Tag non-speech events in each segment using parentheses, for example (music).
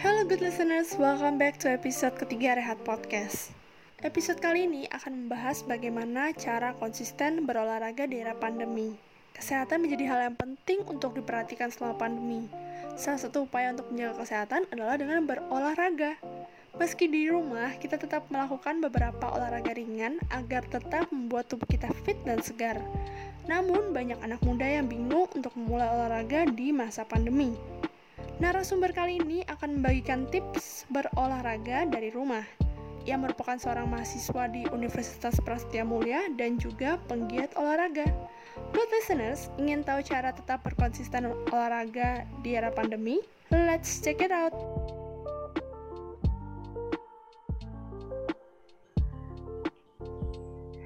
Hello good listeners, welcome back to episode ketiga Rehat Podcast. Episode kali ini akan membahas bagaimana cara konsisten berolahraga di era pandemi. Kesehatan menjadi hal yang penting untuk diperhatikan selama pandemi. Salah satu upaya untuk menjaga kesehatan adalah dengan berolahraga. Meski di rumah, kita tetap melakukan beberapa olahraga ringan agar tetap membuat tubuh kita fit dan segar. Namun, banyak anak muda yang bingung untuk memulai olahraga di masa pandemi. Narasumber kali ini akan membagikan tips berolahraga dari rumah. Ia merupakan seorang mahasiswa di Universitas Prasetya Mulia dan juga penggiat olahraga. Buat listeners, ingin tahu cara tetap berkonsisten olahraga di era pandemi? Let's check it out!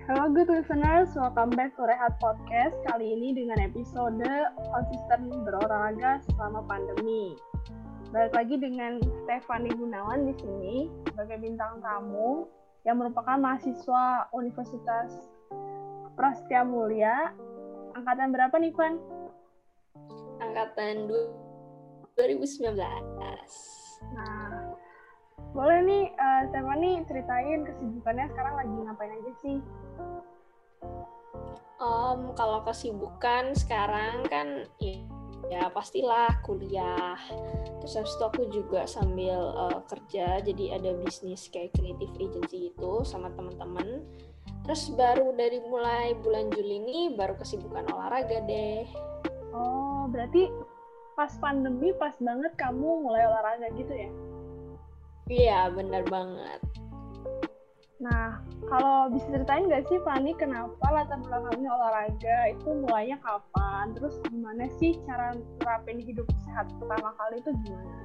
Halo good listeners, welcome back to Rehat Podcast. Kali ini dengan episode konsisten berolahraga selama pandemi. Balik lagi dengan Stefani Gunawan di sini sebagai bintang tamu yang merupakan mahasiswa Universitas Prasetya Mulia. Angkatan berapa nih, Van? Angkatan 2019. Nah, boleh nih uh, Stefani ceritain kesibukannya sekarang lagi ngapain aja sih? Um, kalau kesibukan sekarang kan ya, ya pastilah kuliah. Terus habis itu aku juga sambil uh, kerja, jadi ada bisnis kayak creative agency itu sama teman-teman. Terus baru dari mulai bulan Juli ini baru kesibukan olahraga deh. Oh, berarti pas pandemi pas banget kamu mulai olahraga gitu ya? Iya, benar banget. Nah, kalau bisa ceritain nggak sih Fani kenapa latar belakangnya olahraga itu mulainya kapan? Terus gimana sih cara terapin hidup sehat pertama kali itu gimana?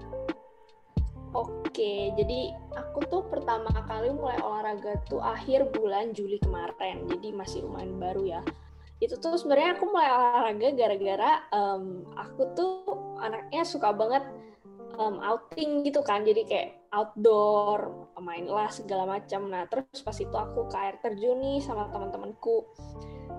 Oke, jadi aku tuh pertama kali mulai olahraga tuh akhir bulan Juli kemarin, jadi masih lumayan baru ya. Itu tuh sebenarnya aku mulai olahraga gara-gara um, aku tuh anaknya suka banget um, outing gitu kan. Jadi kayak outdoor mainlah segala macam. Nah terus pas itu aku ke air terjun nih sama teman-temanku.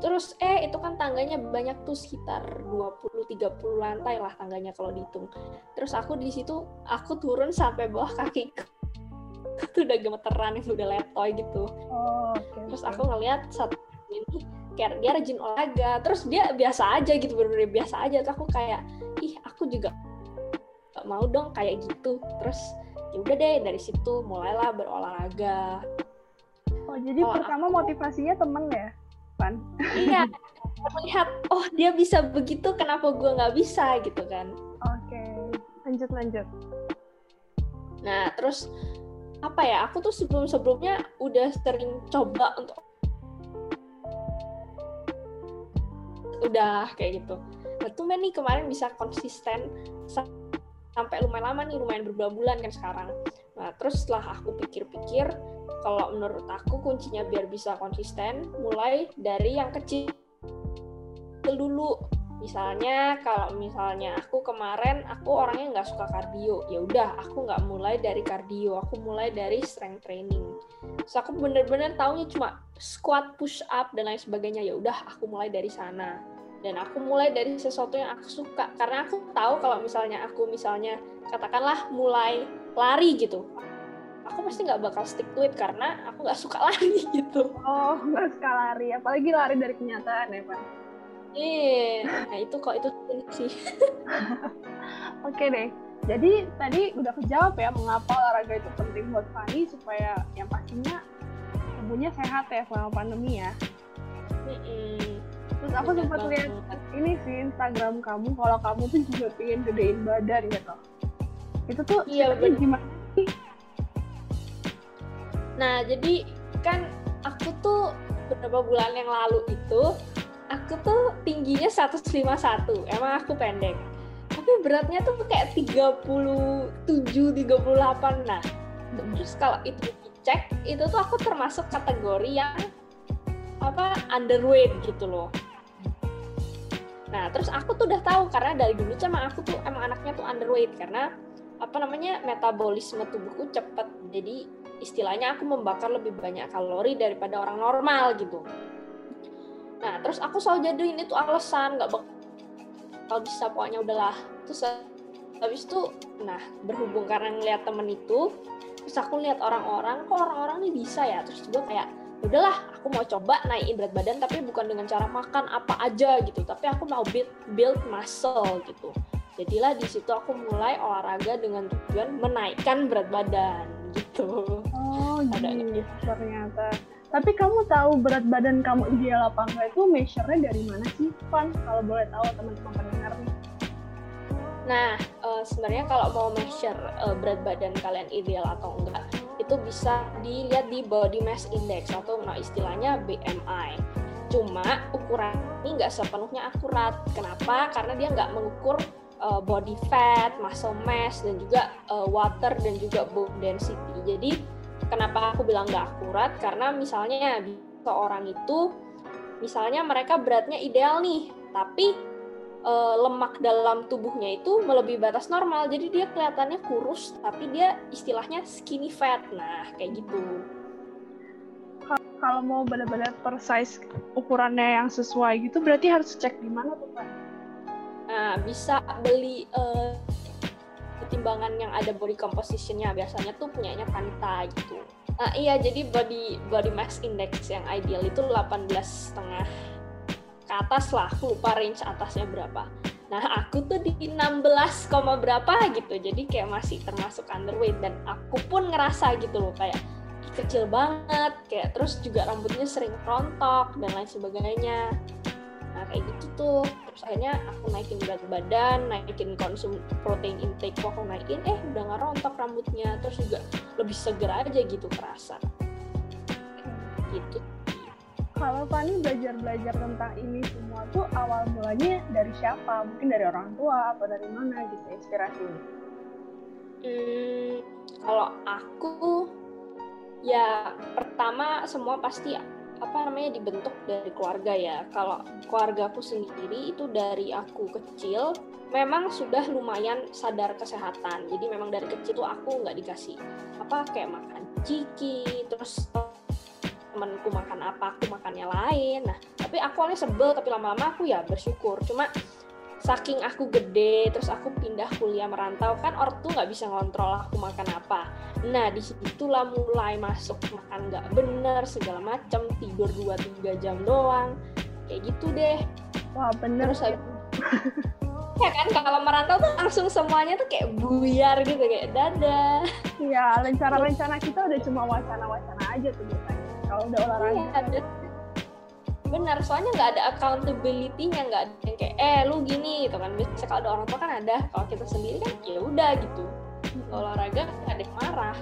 Terus eh itu kan tangganya banyak tuh sekitar 20-30 lantai lah tangganya kalau dihitung. Terus aku di situ aku turun sampai bawah kaki. (laughs) Itu udah gemeteran itu udah letoy gitu. Oh, okay, terus aku ngeliat satu ini kayak dia rajin olahraga. Terus dia biasa aja gitu bener-bener biasa aja. Terus aku kayak ih aku juga mau dong kayak gitu. Terus ya udah deh dari situ mulailah berolahraga. Oh jadi oh, pertama aku, motivasinya temen ya Pan iya (laughs) melihat oh dia bisa begitu kenapa gue nggak bisa? gitu kan. Oke okay. lanjut lanjut. Nah terus apa ya aku tuh sebelum sebelumnya udah sering coba untuk udah kayak gitu. Nah tuh nih kemarin bisa konsisten sampai lumayan lama nih lumayan berbulan-bulan kan sekarang. Nah terus setelah aku pikir-pikir kalau menurut aku kuncinya biar bisa konsisten mulai dari yang kecil dulu. Misalnya kalau misalnya aku kemarin aku orangnya nggak suka kardio. Ya udah aku nggak mulai dari kardio aku mulai dari strength training. So aku bener-bener taunya cuma squat push up dan lain sebagainya. Ya udah aku mulai dari sana dan aku mulai dari sesuatu yang aku suka. Karena aku tahu kalau misalnya aku misalnya katakanlah mulai lari gitu aku pasti nggak bakal stick to it karena aku nggak suka (laughs) lari gitu. Oh nggak suka lari. Apalagi lari dari kenyataan ya pak. Iya. Nah itu kok itu sih. (laughs) Oke deh. Jadi tadi udah kejawab ya mengapa olahraga itu penting buat Fani supaya yang pastinya tubuhnya sehat ya selama pandemi ya. Mm -mm terus aku sempat lihat ini sih Instagram kamu kalau kamu tuh juga pengen gedein badan gitu. Itu tuh iya gimana sih? Nah jadi kan aku tuh beberapa bulan yang lalu itu aku tuh tingginya 151 emang aku pendek. Tapi beratnya tuh kayak 37 38 nah. Terus kalau itu dicek itu tuh aku termasuk kategori yang apa underweight gitu loh Nah, terus aku tuh udah tahu karena dari dulu sama aku tuh emang anaknya tuh underweight karena apa namanya metabolisme tubuhku cepet. Jadi istilahnya aku membakar lebih banyak kalori daripada orang normal gitu. Nah, terus aku selalu jadiin itu alasan nggak kalau bisa pokoknya udahlah terus habis itu nah berhubung karena ngeliat temen itu terus aku lihat orang-orang kok orang-orang ini bisa ya terus juga kayak ya udahlah aku mau coba naikin berat badan tapi bukan dengan cara makan apa aja gitu. Tapi aku mau build build muscle gitu. Jadilah di situ aku mulai olahraga dengan tujuan menaikkan berat badan gitu. Oh Ada gitu ternyata. Tapi kamu tahu berat badan kamu ideal apa enggak itu measure-nya dari mana sih Van? Kalau boleh tahu teman-teman pendengar nih. Nah, uh, sebenarnya kalau mau measure uh, berat badan kalian ideal atau enggak, itu bisa dilihat di body mass index atau nah, istilahnya BMI. Cuma ukuran ini nggak sepenuhnya akurat. Kenapa? Karena dia nggak mengukur uh, body fat, muscle mass, dan juga uh, water dan juga bone density. Jadi kenapa aku bilang nggak akurat? Karena misalnya seorang itu, misalnya mereka beratnya ideal nih, tapi uh, lemak dalam tubuhnya itu melebihi batas normal. Jadi dia kelihatannya kurus tapi dia istilahnya skinny fat. Nah kayak gitu. Kalau mau benar-benar per size ukurannya yang sesuai gitu berarti harus cek di mana tuh pak? Nah bisa beli uh, timbangan yang ada body compositionnya. Biasanya tuh punyanya Kanita gitu. Nah iya jadi body body mass index yang ideal itu 18 setengah ke atas lah lupa range atasnya berapa. Nah aku tuh di 16, berapa gitu jadi kayak masih termasuk underweight dan aku pun ngerasa gitu loh kayak kecil banget kayak terus juga rambutnya sering rontok dan lain sebagainya. Nah kayak gitu tuh terus akhirnya aku naikin berat badan naikin konsum protein intake aku naikin eh udah nggak rontok rambutnya terus juga lebih seger aja gitu kerasa. Gitu kalau Fani belajar-belajar tentang ini semua tuh awal mulanya dari siapa? Mungkin dari orang tua atau dari mana gitu inspirasinya? Hmm, kalau aku ya pertama semua pasti apa namanya dibentuk dari keluarga ya. Kalau keluarga aku sendiri itu dari aku kecil memang sudah lumayan sadar kesehatan. Jadi memang dari kecil tuh aku nggak dikasih apa kayak makan ciki, terus temanku makan apa aku makannya lain. Nah tapi aku awalnya sebel tapi lama-lama aku ya bersyukur. Cuma saking aku gede terus aku pindah kuliah merantau kan orang tuh nggak bisa ngontrol aku makan apa. Nah di situlah mulai masuk makan nggak bener segala macam tidur 2-3 jam doang. Kayak gitu deh. Wah bener terus saya (laughs) ya kan kalau merantau tuh langsung semuanya tuh kayak buyar gitu kayak dadah. Iya rencana-rencana kita udah cuma wacana-wacana aja tuh biasanya kalau udah olahraga. Iya, benar soalnya nggak ada accountability-nya nggak ada yang kayak eh lu gini gitu kan. Biasanya kalau ada orang tua kan ada kalau kita sendiri kan ya udah gitu. Hmm. olahraga nggak ada yang marah.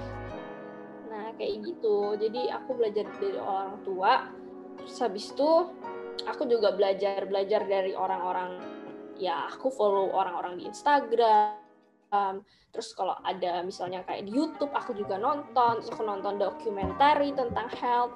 Nah kayak gitu. Jadi aku belajar dari orang tua terus habis itu aku juga belajar belajar dari orang-orang ya aku follow orang-orang di Instagram um, terus kalau ada misalnya kayak di YouTube aku juga nonton aku nonton dokumenter tentang health.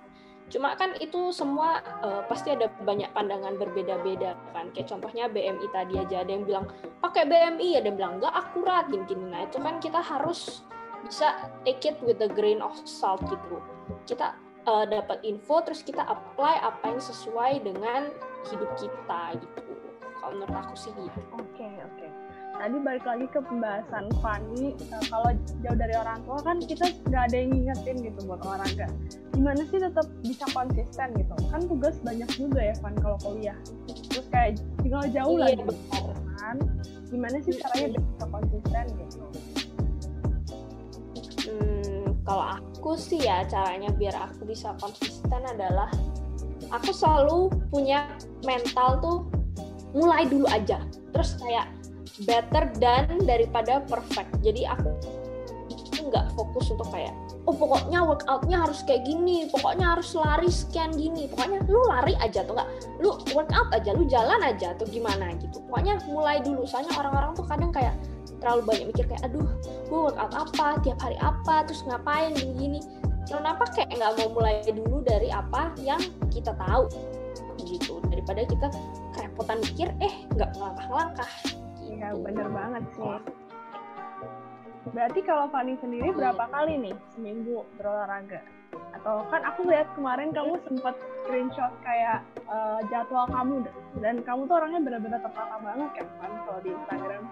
Cuma kan itu semua uh, pasti ada banyak pandangan berbeda-beda kan. Kayak contohnya BMI tadi aja ada yang bilang pakai BMI ada yang bilang nggak akurat gini-gini nah itu kan kita harus bisa take it with the grain of salt gitu. Kita uh, dapat info terus kita apply apa yang sesuai dengan hidup kita gitu. Kalau menurut aku sih gitu. Oke okay, oke. okay tadi balik lagi ke pembahasan Fanny uh, kalau jauh dari orang tua kan kita nggak ada yang ngingetin gitu buat olahraga. Gimana sih tetap bisa konsisten gitu? Kan tugas banyak juga ya Fan kalau kuliah. Terus kayak tinggal jauh iya, lagi. Kan? Gimana sih caranya bisa konsisten gitu? Hmm, kalau aku sih ya caranya biar aku bisa konsisten adalah aku selalu punya mental tuh mulai dulu aja. Terus kayak better dan daripada perfect. Jadi aku nggak fokus untuk kayak oh pokoknya workoutnya harus kayak gini pokoknya harus lari sekian gini. Pokoknya lu lari aja tuh nggak? Lu workout aja lu jalan aja atau gimana gitu. Pokoknya mulai dulu. Soalnya orang-orang tuh kadang kayak terlalu banyak mikir kayak aduh gue workout apa? Tiap hari apa? Terus ngapain gini-gini kenapa kayak nggak mau mulai dulu dari apa yang kita tahu? Gitu. Daripada kita kerepotan mikir eh nggak langkah-langkah Iya bener banget sih. Berarti kalau Fani sendiri berapa kali nih seminggu berolahraga? Atau kan aku lihat kemarin kamu sempat screenshot kayak uh, jadwal kamu dan kamu tuh orangnya benar-benar tertata banget kan kan kalau di Instagram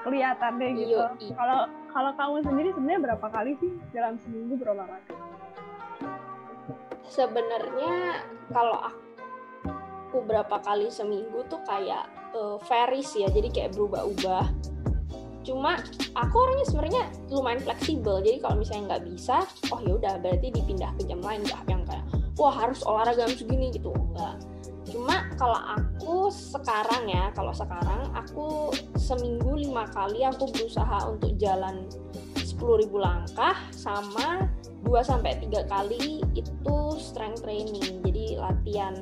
kelihatan deh gitu. Kalau kalau kamu sendiri sebenarnya berapa kali sih dalam seminggu berolahraga? Sebenarnya kalau aku berapa kali seminggu tuh kayak uh, varies ya, jadi kayak berubah-ubah. Cuma aku orangnya sebenarnya lumayan fleksibel jadi kalau misalnya nggak bisa oh ya udah berarti dipindah ke jam lain nggak yang kayak wah harus olahraga jam segini gitu enggak. Cuma kalau aku sekarang ya kalau sekarang aku seminggu lima kali aku berusaha untuk jalan 10.000 langkah sama 2 sampai tiga kali itu strength training jadi latihan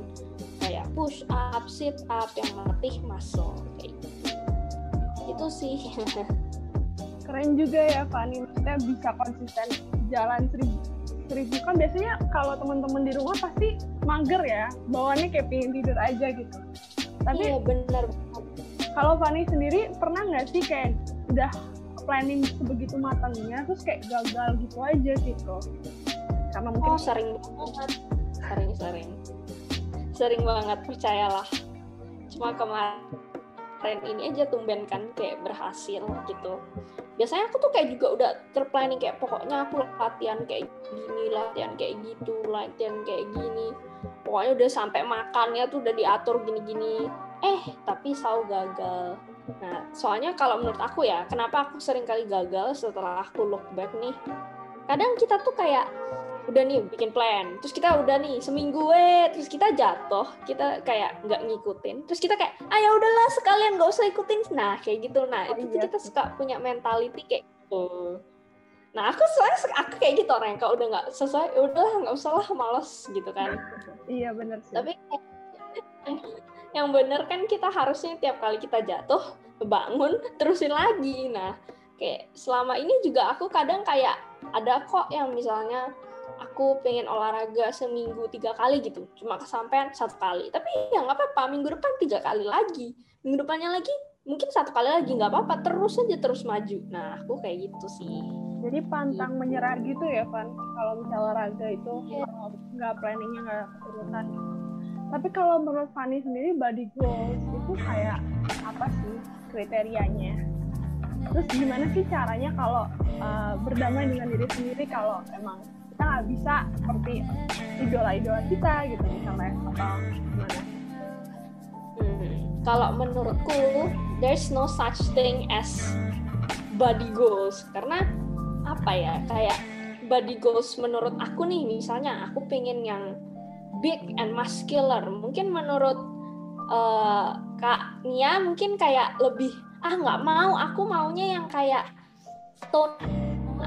kayak push up sit up yang melatih muscle kayak gitu. Itu sih. (laughs) Keren juga ya Fani. Maksudnya bisa konsisten jalan seribu seribu. Kan biasanya kalau teman-teman di rumah pasti mager ya. Bawaannya kayak pingin tidur aja gitu. Tapi iya bener. kalau Fani sendiri pernah nggak sih kayak udah planning sebegitu matangnya terus kayak gagal gitu aja gitu? Karena mungkin oh, sering banget. Sering sering banget percayalah. Cuma kemarin ini aja tumben kan kayak berhasil gitu. Biasanya aku tuh kayak juga udah terplanning kayak pokoknya aku latihan kayak gini latihan kayak gitu latihan kayak gini. Pokoknya udah sampai makannya tuh udah diatur gini-gini. Eh tapi selalu gagal. Nah soalnya kalau menurut aku ya kenapa aku sering kali gagal setelah aku look back nih? Kadang kita tuh kayak udah nih bikin plan. Terus kita udah nih seminggu eh. Terus kita jatuh kita kayak nggak ngikutin. Terus kita kayak ah ya udahlah sekalian nggak usah ikutin. Nah kayak gitu. Nah oh, itu iya. kita suka punya mentality kayak gitu. Nah aku soalnya aku kayak gitu orang kalau udah nggak sesuai ya udahlah nggak usah lah malas gitu kan. Iya benar sih. Tapi (laughs) yang bener kan kita harusnya tiap kali kita jatuh bangun terusin lagi. Nah kayak selama ini juga aku kadang kayak ada kok yang misalnya aku pengen olahraga seminggu tiga kali gitu. Cuma kesampaian satu kali. Tapi ya nggak apa-apa minggu depan tiga kali lagi. Minggu depannya lagi mungkin satu kali lagi nggak apa-apa. Terus aja terus maju. Nah aku kayak gitu sih. Jadi pantang gitu. menyerah gitu ya Van? Kalau misalnya olahraga itu yeah. nggak planningnya nggak urutan tapi kalau menurut Fanny sendiri body goals itu kayak apa sih kriterianya? Terus gimana sih caranya kalau uh, berdamai dengan diri sendiri kalau emang kita nggak bisa seperti idola-idola kita gitu misalnya atau gimana? Hmm, kalau menurutku there's no such thing as body goals. Karena apa ya kayak body goals menurut aku nih misalnya aku pengen yang big and muscular. Mungkin menurut uh, kak Nia mungkin kayak lebih ah nggak mau aku maunya yang kayak tone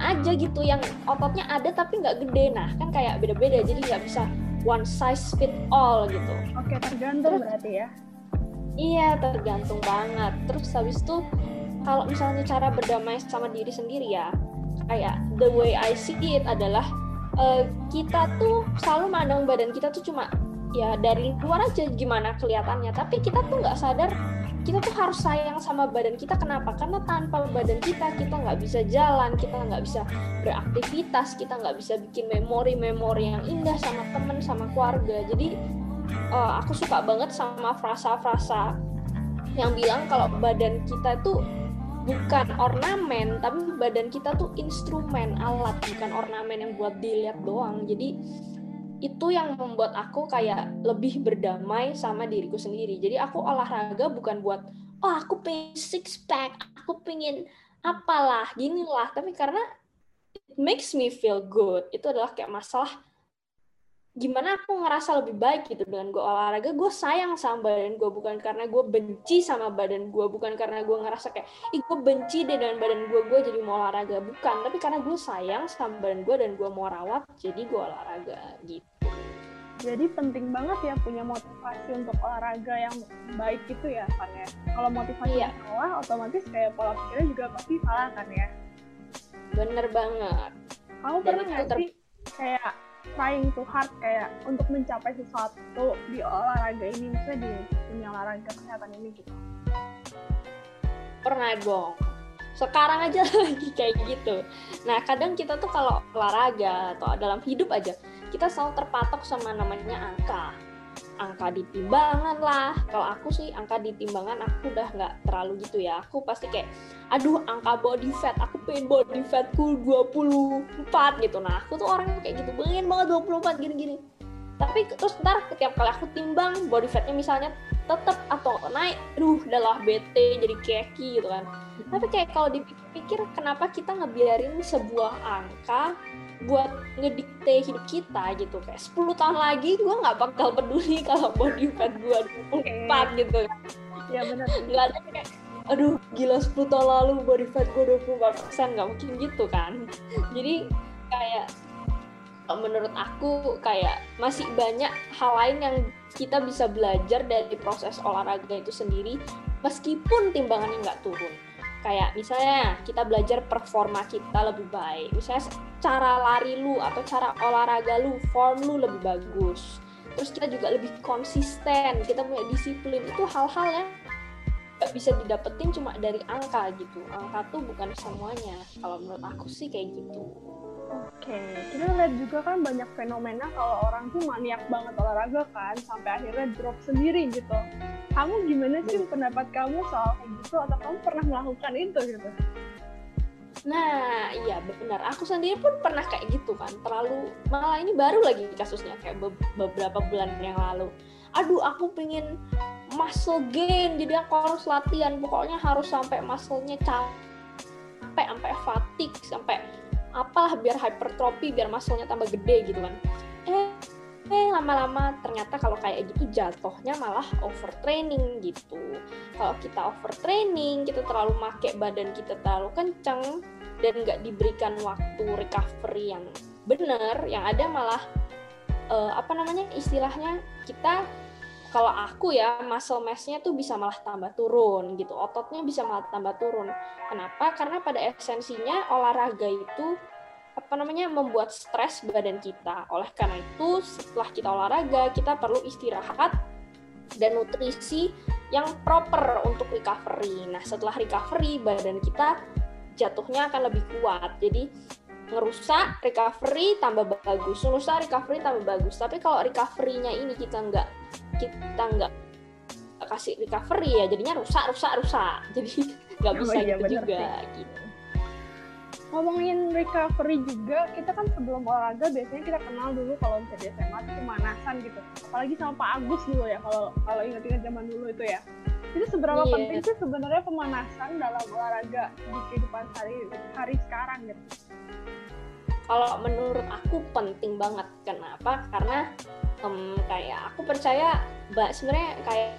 aja gitu yang ototnya ada tapi nggak gede. Nah kan kayak beda-beda jadi nggak bisa one size fit all gitu. Oke tergantung terus, berarti ya. Iya tergantung banget. Terus habis itu kalau misalnya cara berdamai sama diri sendiri ya kayak the way I see it adalah uh, kita tuh selalu mandang badan kita tuh cuma ya dari luar aja gimana kelihatannya. Tapi kita tuh nggak sadar kita tuh harus sayang sama badan kita. Kenapa? Karena tanpa badan kita kita nggak bisa jalan kita nggak bisa beraktivitas kita nggak bisa bikin memori-memori yang indah sama temen sama keluarga. Jadi uh, aku suka banget sama frasa-frasa yang bilang kalau badan kita tuh bukan ornamen tapi badan kita tuh instrumen alat bukan ornamen yang buat dilihat doang. Jadi itu yang membuat aku kayak lebih berdamai sama diriku sendiri. Jadi aku olahraga bukan buat oh aku pengen six pack, aku pengen apalah, gini lah. Tapi karena it makes me feel good. Itu adalah kayak masalah gimana aku ngerasa lebih baik gitu dengan gue olahraga gue sayang sama badan gue bukan karena gue benci sama badan gue bukan karena gue ngerasa kayak ih gue benci deh dengan badan gue gue jadi mau olahraga. Bukan tapi karena gue sayang sama badan gue dan gue mau rawat jadi gue olahraga gitu. Jadi penting banget ya punya motivasi untuk olahraga yang baik gitu ya kan ya. Kalau motivasi iya. salah otomatis kayak pola pikirnya juga pasti salah kan ya? Bener banget. Kamu pernah nggak sih kayak trying too hard kayak untuk mencapai sesuatu di olahraga ini misalnya di dunia olahraga kesehatan ini gitu. Pernah dong. Sekarang aja (laughs) lagi kayak gitu. Nah kadang kita tuh kalau olahraga atau dalam hidup aja kita selalu terpatok sama namanya angka angka di timbangan lah. Kalau aku sih angka di timbangan aku udah nggak terlalu gitu ya. Aku pasti kayak aduh angka body fat aku pengen body fatku 24 gitu. Nah aku tuh orang kayak gitu pengen banget 24 gini-gini. Tapi terus ntar setiap kali aku timbang body fatnya misalnya tetap atau naik aduh udahlah bete jadi keki gitu kan. Tapi kayak kalau dipikir kenapa kita ngebiarin sebuah angka buat ngedikte hidup kita gitu kayak 10 tahun lagi gue nggak bakal peduli kalau body fat gue 24 gitu. Ya benar. Nggak ada kayak aduh gila 10 tahun lalu body fat gue 24 persen. Nggak mungkin gitu kan. Jadi kayak menurut aku kayak masih banyak hal lain yang kita bisa belajar dari proses olahraga itu sendiri meskipun timbangannya nggak turun kayak misalnya kita belajar performa kita lebih baik. Misalnya cara lari lu atau cara olahraga lu form lu lebih bagus. Terus kita juga lebih konsisten kita punya disiplin. Itu hal-hal yang nggak bisa didapetin cuma dari angka gitu. Angka tuh bukan semuanya kalau menurut aku sih kayak gitu Oke, kita lihat juga kan banyak fenomena kalau orang tuh maniak banget olahraga kan, sampai akhirnya drop sendiri gitu. Kamu gimana sih pendapat kamu soal kayak gitu, atau kamu pernah melakukan itu gitu? Nah, iya benar. Aku sendiri pun pernah kayak gitu kan. Terlalu malah ini baru lagi kasusnya kayak be beberapa bulan yang lalu. Aduh, aku pengen muscle gain, jadi aku harus latihan. Pokoknya harus sampai muscle-nya capek, sampai fatigue, sampai apalah biar hypertrophy biar muscle-nya tambah gede gitu kan. Eh eh lama-lama ternyata kalau kayak gitu jatuhnya malah overtraining gitu. Kalau kita overtraining kita terlalu make badan kita terlalu kenceng dan nggak diberikan waktu recovery yang bener yang ada malah uh, apa namanya istilahnya kita kalau aku ya muscle mass-nya tuh bisa malah tambah turun gitu. Ototnya bisa malah tambah turun. Kenapa? Karena pada esensinya olahraga itu apa namanya membuat stres badan kita. Oleh karena itu setelah kita olahraga kita perlu istirahat dan nutrisi yang proper untuk recovery. Nah setelah recovery badan kita jatuhnya akan lebih kuat. Jadi ngerusak recovery tambah bagus. Ngerusak recovery tambah bagus. Tapi kalau recovery-nya ini kita nggak kita nggak kasih recovery ya jadinya rusak rusak rusak. (laughs) Jadi nggak oh bisa oh, iya, gitu juga sih. gitu. Ngomongin recovery juga kita kan sebelum olahraga biasanya kita kenal dulu kalau misalnya di SMA itu pemanasan gitu. Apalagi sama Pak Agus dulu ya kalau kalau ingat-ingat zaman dulu itu ya. Itu seberapa yeah. penting sih sebenarnya pemanasan dalam olahraga di kehidupan hari hari sekarang gitu? Kalau menurut aku penting banget. Kenapa? Karena um, kayak aku percaya mbak sebenarnya kayak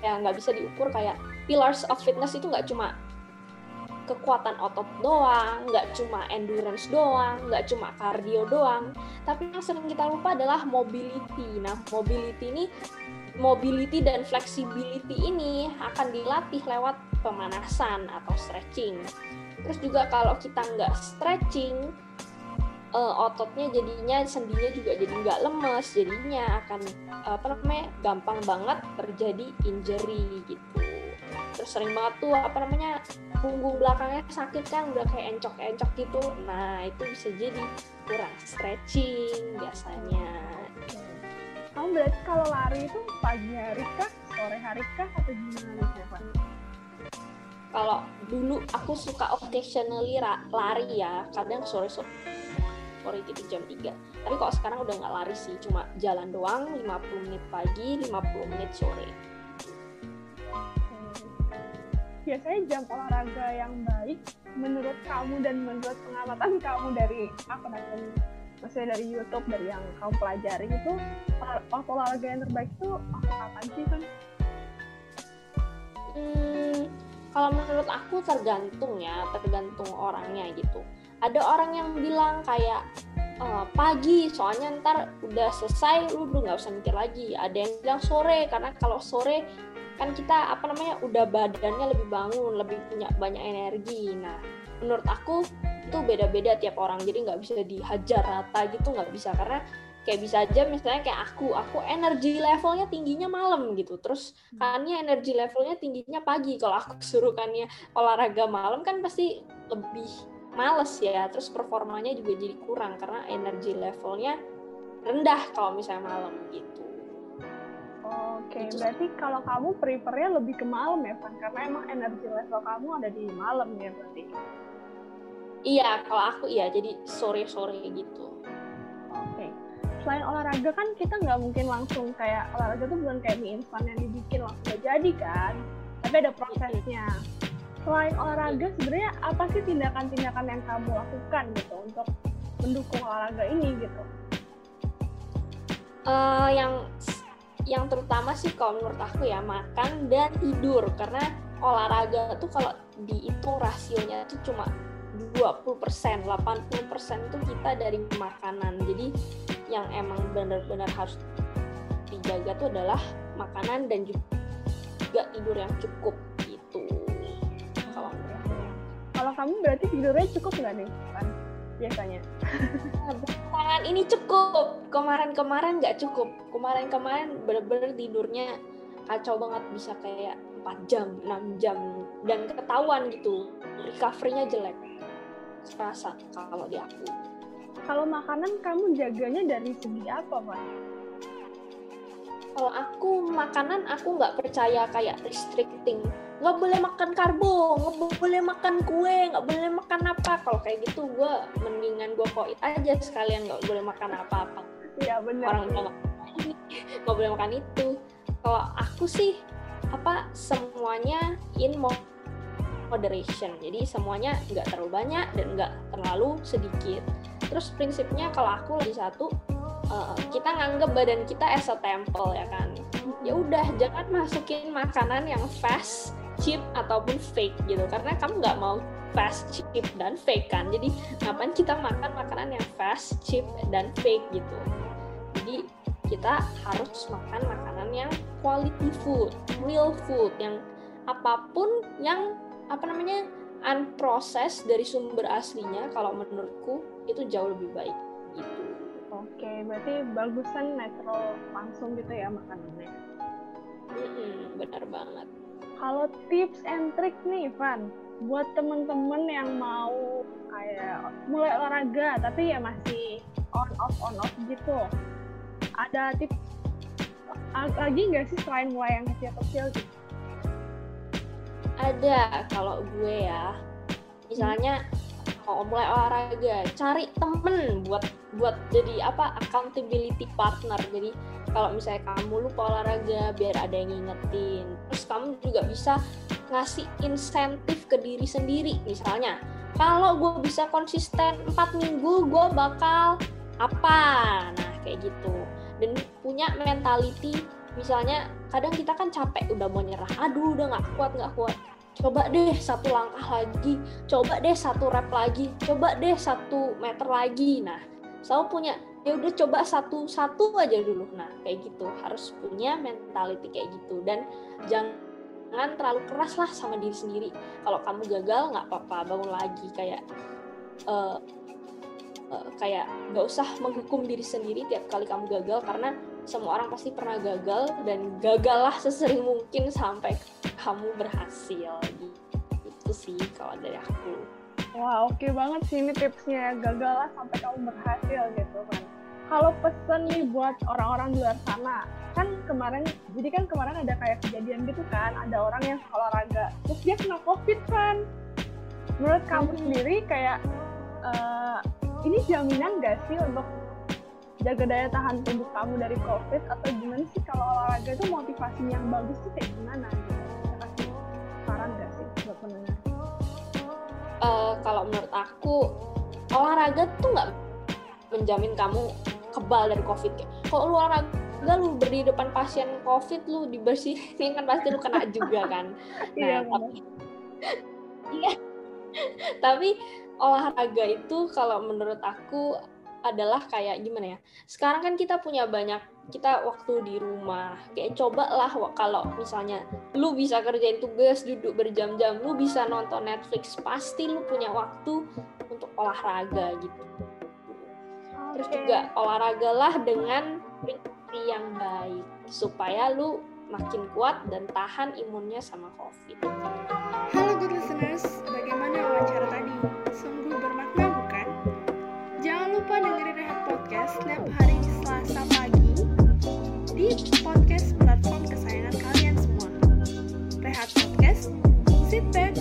yang nggak bisa diukur kayak pillars of fitness itu nggak cuma kekuatan otot doang, nggak cuma endurance doang, nggak cuma cardio doang, tapi yang sering kita lupa adalah mobility. Nah, mobility ini mobility dan flexibility ini akan dilatih lewat pemanasan atau stretching. Terus juga kalau kita nggak stretching, uh, ototnya jadinya sendinya juga jadi nggak lemes jadinya akan apa namanya gampang banget terjadi injury gitu. Terus sering banget tuh apa namanya punggung belakangnya sakit kan udah kayak encok-encok gitu. Nah itu bisa jadi kurang stretching biasanya. Kamu berarti kalau lari itu pagi hari kah sore hari kah atau gimana nih kalau dulu aku suka occasionally lari ya kadang sore sore sore gitu jam 3 tapi kalau sekarang udah nggak lari sih cuma jalan doang 50 menit pagi 50 menit sore. Biasanya jam olahraga yang baik menurut kamu dan menurut pengamatan kamu dari apa namanya maksudnya dari YouTube dari yang kamu pelajari itu waktu olahraga yang terbaik itu waktu kapan sih kan? Hmm, kalau menurut aku tergantung ya tergantung orangnya gitu ada orang yang bilang kayak uh, pagi soalnya ntar udah selesai lu udah nggak usah mikir lagi. Ada yang bilang sore karena kalau sore kan kita apa namanya udah badannya lebih bangun lebih punya banyak energi. Nah menurut aku itu beda-beda tiap orang jadi nggak bisa dihajar rata gitu nggak bisa. Karena kayak bisa aja misalnya kayak aku aku energi levelnya tingginya malam gitu. Terus hmm. kannya energi levelnya tingginya pagi. Kalau aku (laughs) suruh kannya olahraga malam kan pasti lebih males ya terus performanya juga jadi kurang karena energi levelnya rendah kalau misalnya malam gitu Oke, okay, berarti kalau kamu prefernya lebih ke malam ya, Van? Karena emang energi level kamu ada di malam ya berarti? Iya, kalau aku iya, jadi sore-sore gitu. Oke. Okay. Selain olahraga kan kita nggak mungkin langsung kayak olahraga tuh bukan kayak mie instan yang dibikin langsung jadi kan, tapi ada prosesnya. Selain olahraga, sebenarnya apa sih tindakan-tindakan yang kamu lakukan gitu untuk mendukung olahraga ini gitu? Uh, yang yang terutama sih kalau menurut aku ya makan dan tidur karena olahraga tuh kalau dihitung rasionya tuh cuma 20%, 80% itu kita dari makanan. Jadi yang emang benar-benar harus dijaga tuh adalah makanan dan juga tidur yang cukup kamu berarti tidurnya cukup nggak nih, kan? Biasanya. Tangan ini cukup. Kemarin-kemarin nggak cukup. Kemarin-kemarin bener-bener tidurnya kacau banget bisa kayak 4 jam, 6 jam dan ketahuan gitu. Recovery-nya jelek rasa kalau di aku. Kalau makanan kamu jaganya dari segi apa, Pak? Kalau aku makanan aku nggak percaya kayak restricting. Nggak boleh makan karbo, nggak boleh makan kue, nggak boleh makan apa. Kalau kayak gitu gue mendingan gue koit aja sekalian nggak boleh makan apa-apa. Iya benar. Orang nggak (laughs) nggak boleh makan itu. Kalau aku sih apa semuanya in moderation. Jadi semuanya nggak terlalu banyak dan nggak terlalu sedikit. Terus prinsipnya kalau aku lagi satu, uh, kita nganggep badan kita as a temple ya kan. Ya udah jangan masukin makanan yang fast, cheap ataupun fake gitu. Karena kamu nggak mau fast, cheap dan fake kan. Jadi ngapain kita makan makanan yang fast, cheap dan fake gitu. Jadi kita harus makan makanan yang quality food, real food, yang apa pun yang apa namanya unprocessed dari sumber aslinya kalau menurutku itu jauh lebih baik gitu. Oke, berarti bagusan natural langsung gitu ya makanannya. Mm-mm, benar banget. Kalau tips and trick nih, Van, buat temen-temen yang mau kayak mulai olahraga tapi ya masih on off on off gitu, ada tips lagi nggak sih selain mulai yang kecil-kecil gitu? ada kalau gue ya. Misalnya mau mulai olahraga cari temen buat buat jadi apa accountability partner. Jadi kalau misalnya kamu lupa olahraga biar ada yang ngingetin. Terus kamu juga bisa ngasih insentif ke diri sendiri. Misalnya kalau gue bisa konsisten 4 minggu gue bakal apa nah kayak gitu. Dan punya mentality misalnya kadang kita kan capek udah mau nyerah. Aduh udah nggak kuat nggak kuat. Coba deh satu langkah lagi. Coba deh satu rep lagi. Coba deh satu meter lagi. Nah selalu punya ya udah coba satu satu aja dulu. Nah kayak gitu. Harus punya mentality kayak gitu. Dan jangan terlalu keras lah sama diri sendiri. Kalau kamu gagal nggak apa-apa. Bangun lagi. Kayak uh, uh, kayak nggak usah menghukum diri sendiri tiap kali kamu gagal. Karena semua orang pasti pernah gagal dan gagallah sesering mungkin sampai kamu berhasil. Gitu sih kalau dari aku wah oke okay banget sih ini tipsnya. Gagallah sampai kamu berhasil gitu kan kalau pesen nih buat orang-orang di luar sana kan kemarin jadi kan kemarin ada kayak kejadian gitu kan ada orang yang olahraga terus dia kena covid kan menurut kamu hmm. sendiri kayak uh, ini jaminan gak sih untuk jaga daya tahan tubuh kamu dari covid atau gimana sih kalau olahraga itu motivasi yang bagus tuh kayak gimana? Gitu kasih. Saran gak sih buat pendengar uh, kalau menurut aku olahraga tuh nggak menjamin kamu kebal dari covid. Kalau lu olahraga lu berdiri depan pasien covid lu dibersihin kan pasti lu kena juga kan. (laughs) Iya, nah, tapi (laughs) iya. Tapi olahraga itu kalau menurut aku adalah kayak gimana ya? Sekarang kan kita punya banyak kita waktu di rumah. Kayak cobalah kalau misalnya lu bisa kerjain tugas duduk berjam-jam lu bisa nonton Netflix pasti lu punya waktu untuk olahraga gitu. Terus juga olahragalah dengan nutrisi yang baik supaya lu makin kuat dan tahan imunnya sama COVID. Halo good listeners, setiap hari Selasa pagi di podcast platform kesayangan kalian semua. Rehat Podcast, sit back,